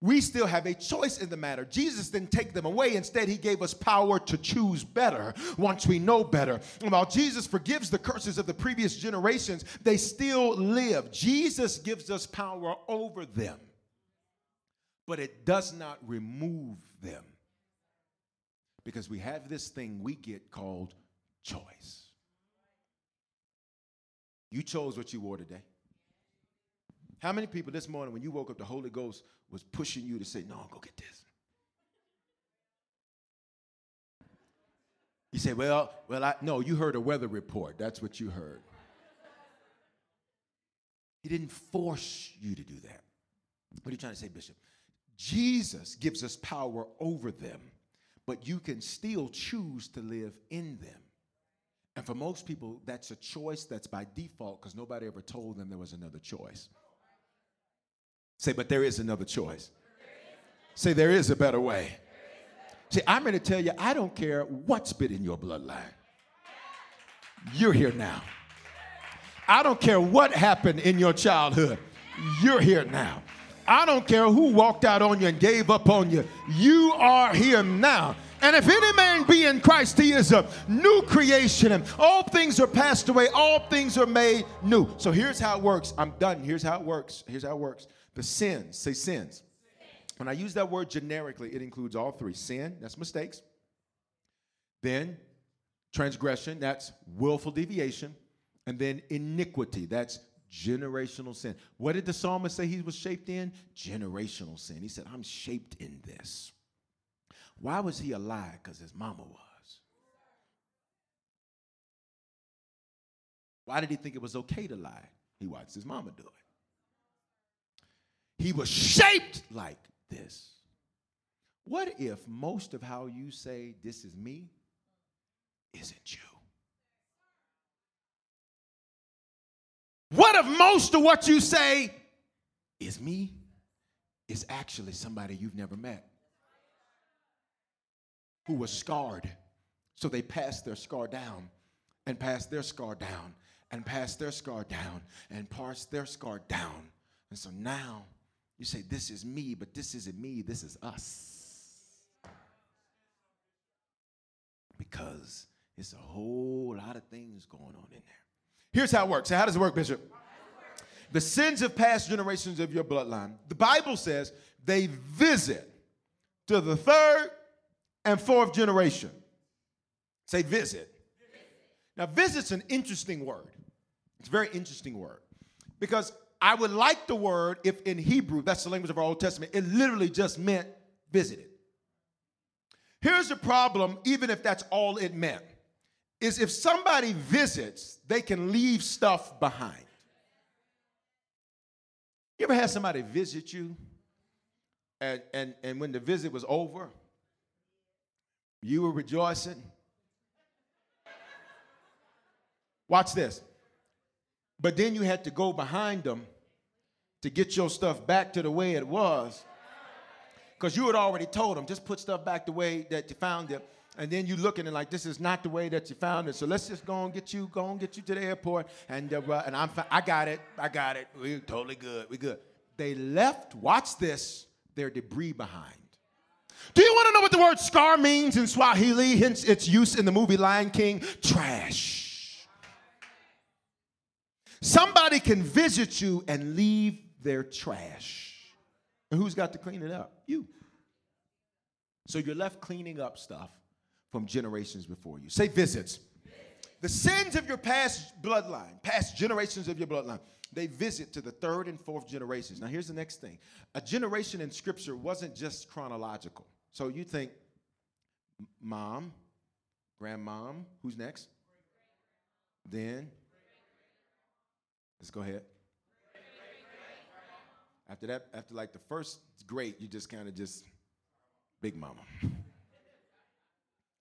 We still have a choice in the matter. Jesus didn't take them away. Instead, he gave us power to choose better once we know better. And while Jesus forgives the curses of the previous generations, they still live. Jesus gives us power over them, but it does not remove them because we have this thing we get called choice. You chose what you wore today. How many people this morning, when you woke up, the Holy Ghost was pushing you to say, No, go get this? You say, Well, well, I no, you heard a weather report. That's what you heard. He didn't force you to do that. What are you trying to say, Bishop? Jesus gives us power over them but you can still choose to live in them. And for most people, that's a choice that's by default because nobody ever told them there was another choice. Say, but there is another choice. Say, there is a better way. See, I'm going to tell you, I don't care what's been in your bloodline. You're here now. I don't care what happened in your childhood. You're here now. I don't care who walked out on you and gave up on you. You are here now. And if any man be in Christ, he is a new creation. And all things are passed away, all things are made new. So here's how it works. I'm done. Here's how it works. Here's how it works. The sins, say sins. When I use that word generically, it includes all three sin, that's mistakes. Then transgression, that's willful deviation. And then iniquity, that's generational sin. What did the psalmist say he was shaped in? Generational sin. He said, I'm shaped in this. Why was he alive? Because his mama was. Why did he think it was okay to lie? He watched his mama do it. He was shaped like this. What if most of how you say, This is me, isn't you? What if most of what you say is me, is actually somebody you've never met who was scarred? So they passed their scar down and passed their scar down and passed their scar down and passed their scar down. And so now you say, This is me, but this isn't me, this is us. Because it's a whole lot of things going on in there. Here's how it works. So how does it work, Bishop? The sins of past generations of your bloodline, the Bible says they visit to the third and fourth generation. Say visit. Now, visit's an interesting word. It's a very interesting word because I would like the word if in Hebrew, that's the language of our Old Testament, it literally just meant visited. Here's the problem, even if that's all it meant is if somebody visits, they can leave stuff behind. You ever had somebody visit you, and, and, and when the visit was over, you were rejoicing? Watch this. But then you had to go behind them to get your stuff back to the way it was. Because you had already told them, just put stuff back the way that you found it and then you looking and like this is not the way that you found it. So let's just go and get you, go and get you to the airport, and uh, and I'm I got it, I got it. We're totally good, we good. They left. Watch this. Their debris behind. Do you want to know what the word scar means in Swahili, hence its use in the movie Lion King? Trash. Somebody can visit you and leave their trash. And who's got to clean it up? You. So you're left cleaning up stuff from generations before you. Say visits. The sins of your past bloodline, past generations of your bloodline, they visit to the third and fourth generations. Now, here's the next thing a generation in Scripture wasn't just chronological. So you think, mom, grandmom, who's next? Then, let's go ahead. After that, after like the first great, you just kind of just, big mama. *laughs*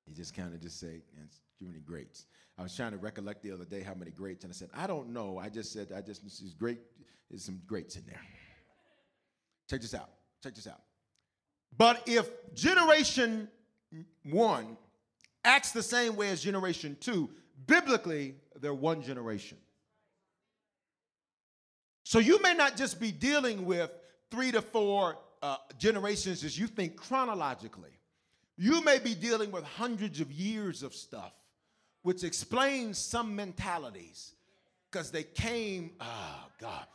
You just kind of just say, it's too many greats. I was trying to recollect the other day how many greats, and I said, I don't know. I just said, I just, this is great. There's some greats in there. Check this out. Check this out. But if generation one acts the same way as generation two, biblically, they're one generation. So you may not just be dealing with three to four uh, generations as you think chronologically. You may be dealing with hundreds of years of stuff, which explains some mentalities because they came, oh God.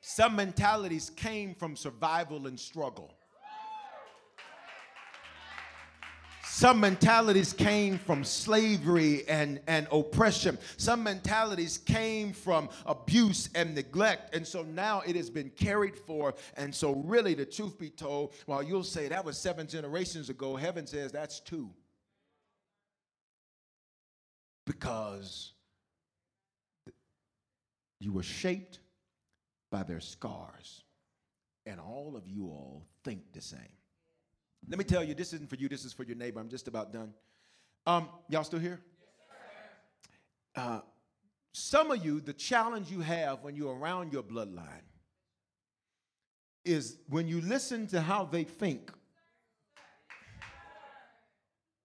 Some mentalities came from survival and struggle. Some mentalities came from slavery and, and oppression. Some mentalities came from abuse and neglect. And so now it has been carried forth. And so, really, the truth be told, while you'll say that was seven generations ago, heaven says that's two. Because you were shaped by their scars. And all of you all think the same. Let me tell you, this isn't for you, this is for your neighbor. I'm just about done. Um, y'all still here? Uh, some of you, the challenge you have when you're around your bloodline is when you listen to how they think.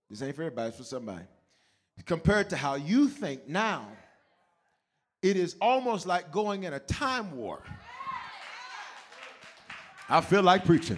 This ain't for everybody, it's for somebody. Compared to how you think now, it is almost like going in a time war. I feel like preaching.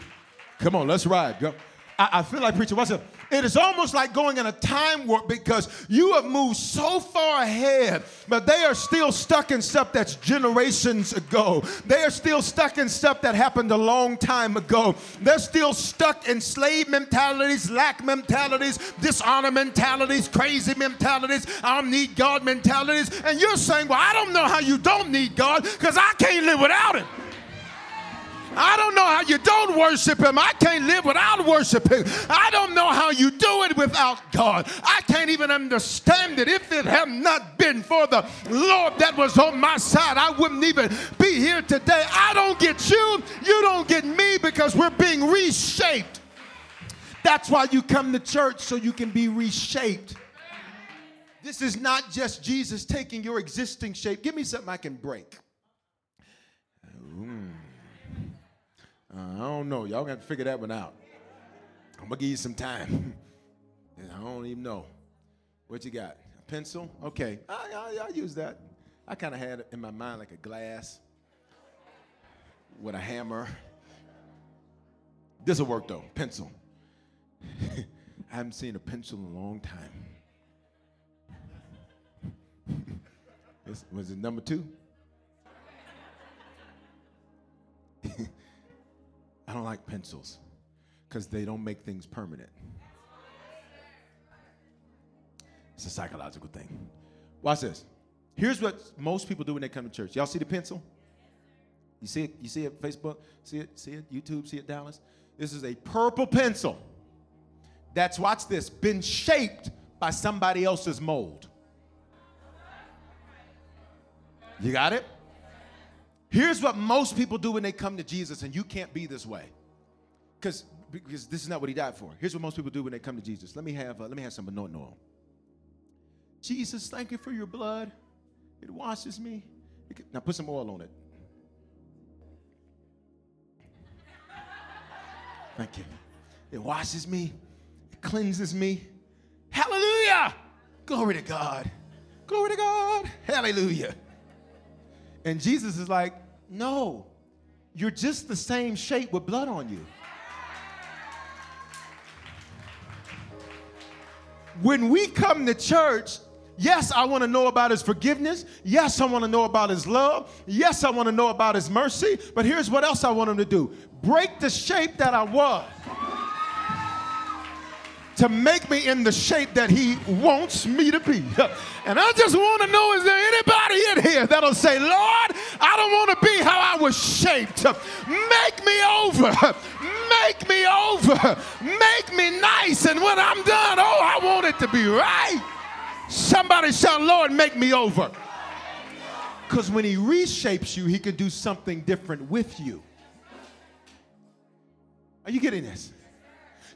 Come on, let's ride. Go. I, I feel like preaching. What's up? It is almost like going in a time warp because you have moved so far ahead, but they are still stuck in stuff that's generations ago. They are still stuck in stuff that happened a long time ago. They're still stuck in slave mentalities, lack mentalities, dishonor mentalities, crazy mentalities, I don't need God mentalities. And you're saying, Well, I don't know how you don't need God because I can't live without Him. I don't know how you don't worship Him. I can't live without worshiping. I don't know how you do it without God. I can't even understand it. If it had not been for the Lord that was on my side, I wouldn't even be here today. I don't get you. You don't get me because we're being reshaped. That's why you come to church so you can be reshaped. This is not just Jesus taking your existing shape. Give me something I can break. Mm. Uh, I don't know. Y'all got to figure that one out. I'm gonna give you some time. *laughs* I don't even know. What you got? A pencil? Okay. I, I, I use that. I kind of had it in my mind like a glass with a hammer. This will work though. Pencil. *laughs* I haven't seen a pencil in a long time. *laughs* was it number two? I don't like pencils because they don't make things permanent. It's a psychological thing. Watch this. Here's what most people do when they come to church. Y'all see the pencil? You see it? You see it? Facebook? See it? See it? YouTube? See it? Dallas? This is a purple pencil. That's watch this. Been shaped by somebody else's mold. You got it? Here's what most people do when they come to Jesus, and you can't be this way. Because because this is not what he died for. Here's what most people do when they come to Jesus. Let me have uh, let me have some anointing oil. Jesus, thank you for your blood. It washes me. It now put some oil on it. Thank you. It washes me. It cleanses me. Hallelujah. Glory to God. Glory to God. Hallelujah. And Jesus is like, no, you're just the same shape with blood on you. When we come to church, Yes, I want to know about his forgiveness. Yes, I want to know about his love. Yes, I want to know about his mercy. But here's what else I want him to do break the shape that I was to make me in the shape that he wants me to be. *laughs* And I just want to know is there anybody in here that'll say, Lord, I don't want to be how I was shaped. Make me over. *laughs* Make me over. *laughs* Make me nice. And when I'm done, oh, I want it to be right. Somebody shout, Lord, make me over. Because when he reshapes you, he can do something different with you. Are you getting this?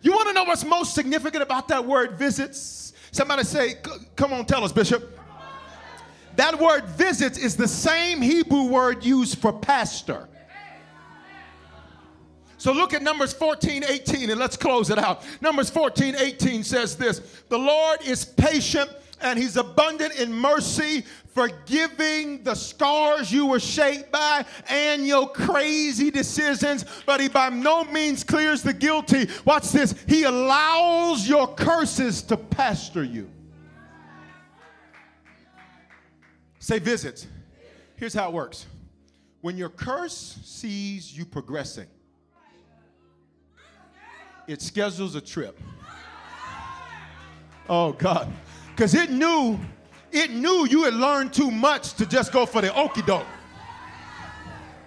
You want to know what's most significant about that word visits? Somebody say, come on, tell us, Bishop. That word visits is the same Hebrew word used for pastor. So look at Numbers 14, 18, and let's close it out. Numbers 14, 18 says this The Lord is patient and he's abundant in mercy, forgiving the scars you were shaped by and your crazy decisions, but he by no means clears the guilty. Watch this. He allows your curses to pastor you. Say visits. Here's how it works. When your curse sees you progressing, it schedules a trip. Oh God because it knew it knew you had learned too much to just go for the okie doke.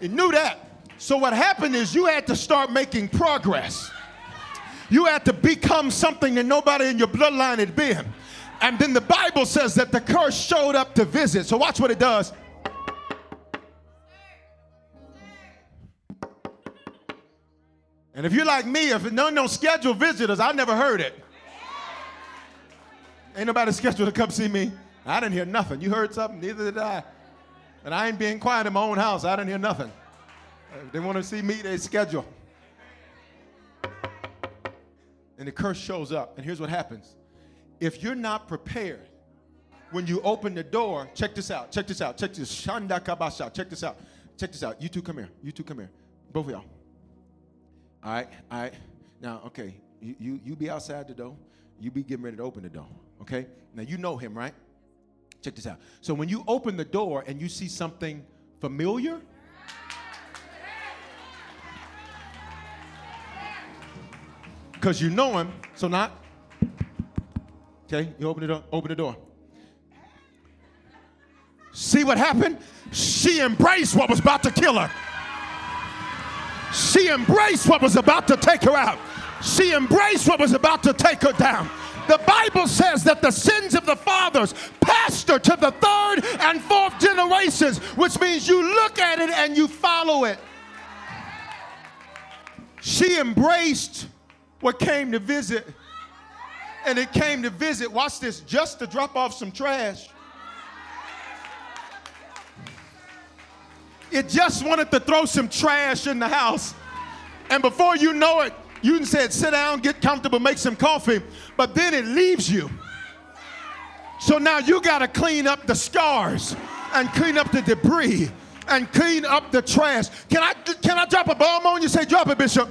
It knew that. So what happened is you had to start making progress. You had to become something that nobody in your bloodline had been. And then the Bible says that the curse showed up to visit. So watch what it does. And if you're like me, if none don't schedule visitors, I never heard it. Ain't nobody scheduled to come see me. I didn't hear nothing. You heard something? Neither did I. And I ain't being quiet in my own house. I didn't hear nothing. If they want to see me, they schedule. And the curse shows up. And here's what happens if you're not prepared, when you open the door, check this out, check this out, check this. Shanda kabasha, check this out, check this out. You two come here, you two come here. Both of y'all. All right, all right. Now, okay, you, you, you be outside the door, you be getting ready to open the door. Okay? Now you know him, right? Check this out. So when you open the door and you see something familiar, because you know him, so not. Okay, you open the door, open the door. See what happened? She embraced what was about to kill her. She embraced what was about to take her out. She embraced what was about to take her down. The Bible says that the sins of the fathers pastor to the third and fourth generations, which means you look at it and you follow it. She embraced what came to visit. And it came to visit, watch this, just to drop off some trash. It just wanted to throw some trash in the house. And before you know it, you can said, sit down, get comfortable, make some coffee, but then it leaves you. So now you got to clean up the scars and clean up the debris and clean up the trash. Can I, can I drop a bomb on you? Say, drop it, Bishop.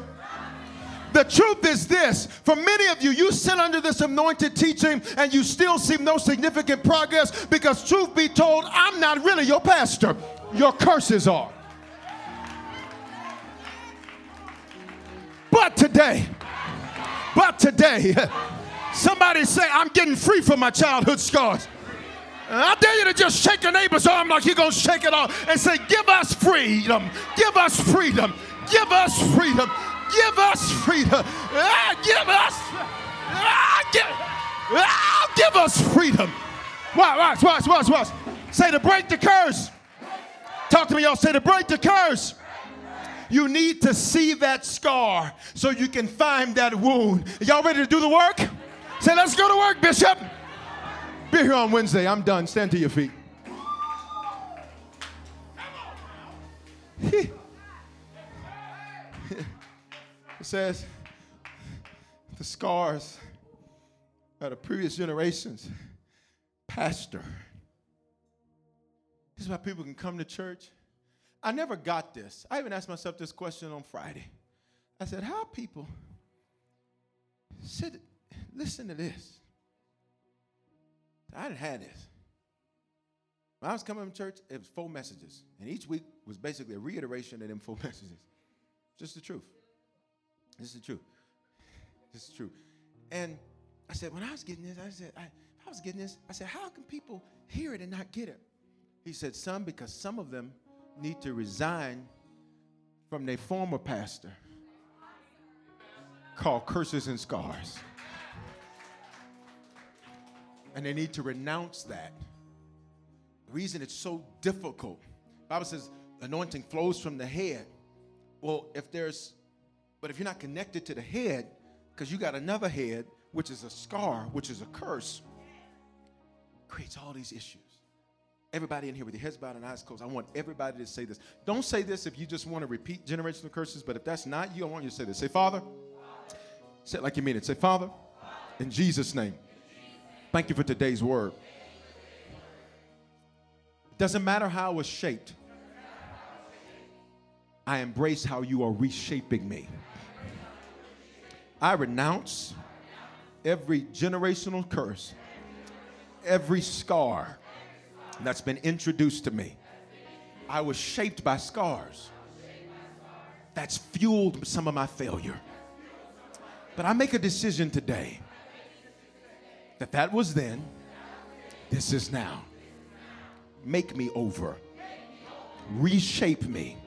The truth is this for many of you, you sit under this anointed teaching and you still see no significant progress because, truth be told, I'm not really your pastor. Your curses are. But today, but today, somebody say, I'm getting free from my childhood scars. I dare you to just shake your neighbor's arm like you're going to shake it off and say, Give us freedom. Give us freedom. Give us freedom. Give us freedom. Ah, give us. Ah, give, ah, give us freedom. Watch, watch, watch, watch, watch. Say to break the curse. Talk to me, y'all. Say to break the curse. You need to see that scar so you can find that wound. Y'all ready to do the work? Say, let's go to work, Bishop. Be here on Wednesday. I'm done. Stand to your feet. *laughs* it says the scars of the previous generations, pastor. This is why people can come to church I never got this. I even asked myself this question on Friday. I said, How people sit, listen to this. I didn't have this. When I was coming to church, it was four messages. And each week was basically a reiteration of them four *laughs* messages. Just the truth. This is the truth. This is true. And I said, when I was getting this, I said, I, I was getting this, I said, how can people hear it and not get it? He said, some, because some of them need to resign from their former pastor called Curses and Scars. And they need to renounce that. The reason it's so difficult, Bible says anointing flows from the head. Well, if there's, but if you're not connected to the head, because you got another head, which is a scar, which is a curse, creates all these issues. Everybody in here with your heads bowed and eyes closed, I want everybody to say this. Don't say this if you just want to repeat generational curses, but if that's not you, I want you to say this. Say, Father, say it like you mean it. Say, Father, in Jesus' name, thank you for today's word. Doesn't matter how I was shaped. I embrace how you are reshaping me. I renounce every generational curse, every scar that's been introduced to me. I was shaped by scars that's fueled some of my failure. But I make a decision today that that was then, this is now. Make me over, reshape me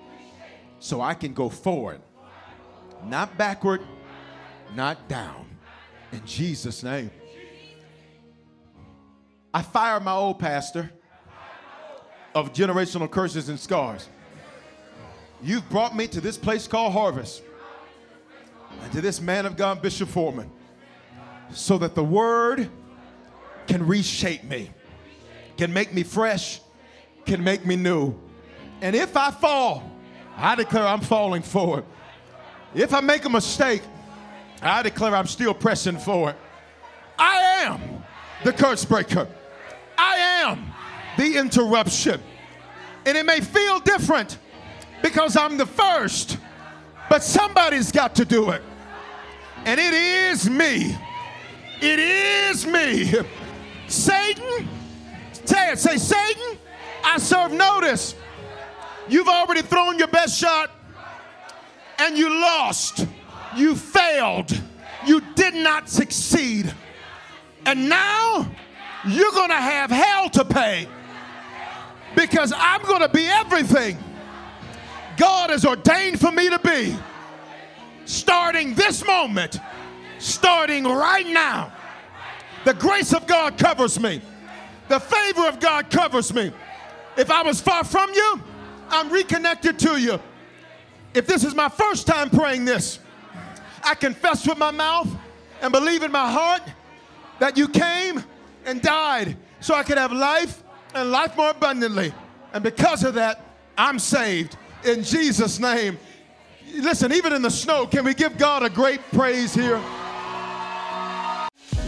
so I can go forward, not backward, not down. In Jesus' name. I fired my old pastor of generational curses and scars. You've brought me to this place called Harvest and to this man of God, Bishop Foreman, so that the word can reshape me, can make me fresh, can make me new. And if I fall, I declare I'm falling forward. If I make a mistake, I declare I'm still pressing forward. I am the curse breaker. I am the interruption. And it may feel different because I'm the first, but somebody's got to do it. And it is me. It is me. Satan, say it, say, Satan, I serve notice. You've already thrown your best shot and you lost. You failed. You did not succeed. And now you're going to have hell to pay because I'm going to be everything God has ordained for me to be. Starting this moment, starting right now. The grace of God covers me, the favor of God covers me. If I was far from you, I'm reconnected to you. If this is my first time praying this, I confess with my mouth and believe in my heart that you came and died so I could have life and life more abundantly. And because of that, I'm saved in Jesus' name. Listen, even in the snow, can we give God a great praise here?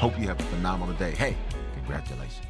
Hope you have a phenomenal day. Hey, congratulations.